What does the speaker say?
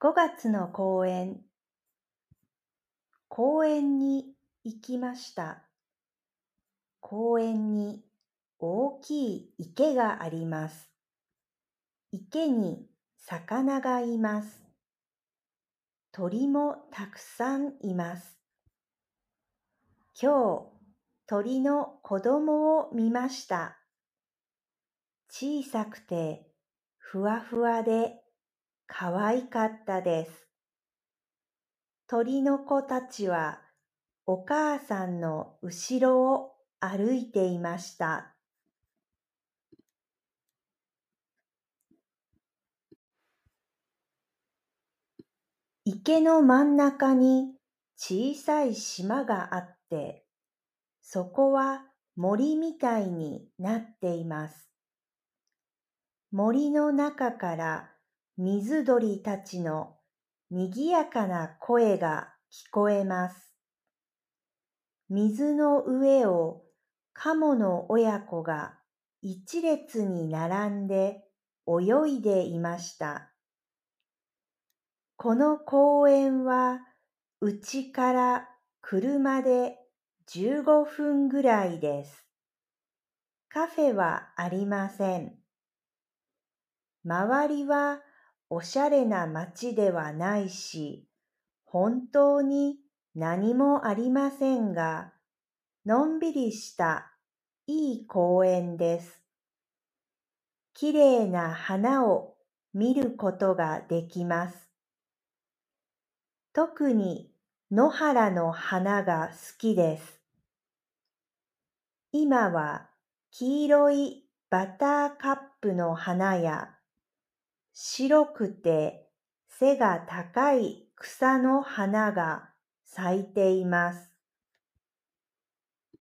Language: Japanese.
5月の公園公園に行きました。公園に大きい池があります。池に魚がいます。鳥もたくさんいます。今日、鳥の子供を見ました。小さくてふわふわでかわいかったです。鳥の子たちはお母さんの後ろを歩いていました。池の真ん中に小さい島があって、そこは森みたいになっています。森の中から水鳥たちのにぎやかな声が聞こえます。水の上をカモの親子が一列に並んで泳いでいました。この公園はうちから車で15分ぐらいです。カフェはありません。周りはおしゃれな街ではないし、本当に何もありませんが、のんびりしたいい公園です。きれいな花を見ることができます。特に野原の花が好きです。今は黄色いバターカップの花や白くて背が高い草の花が咲いています。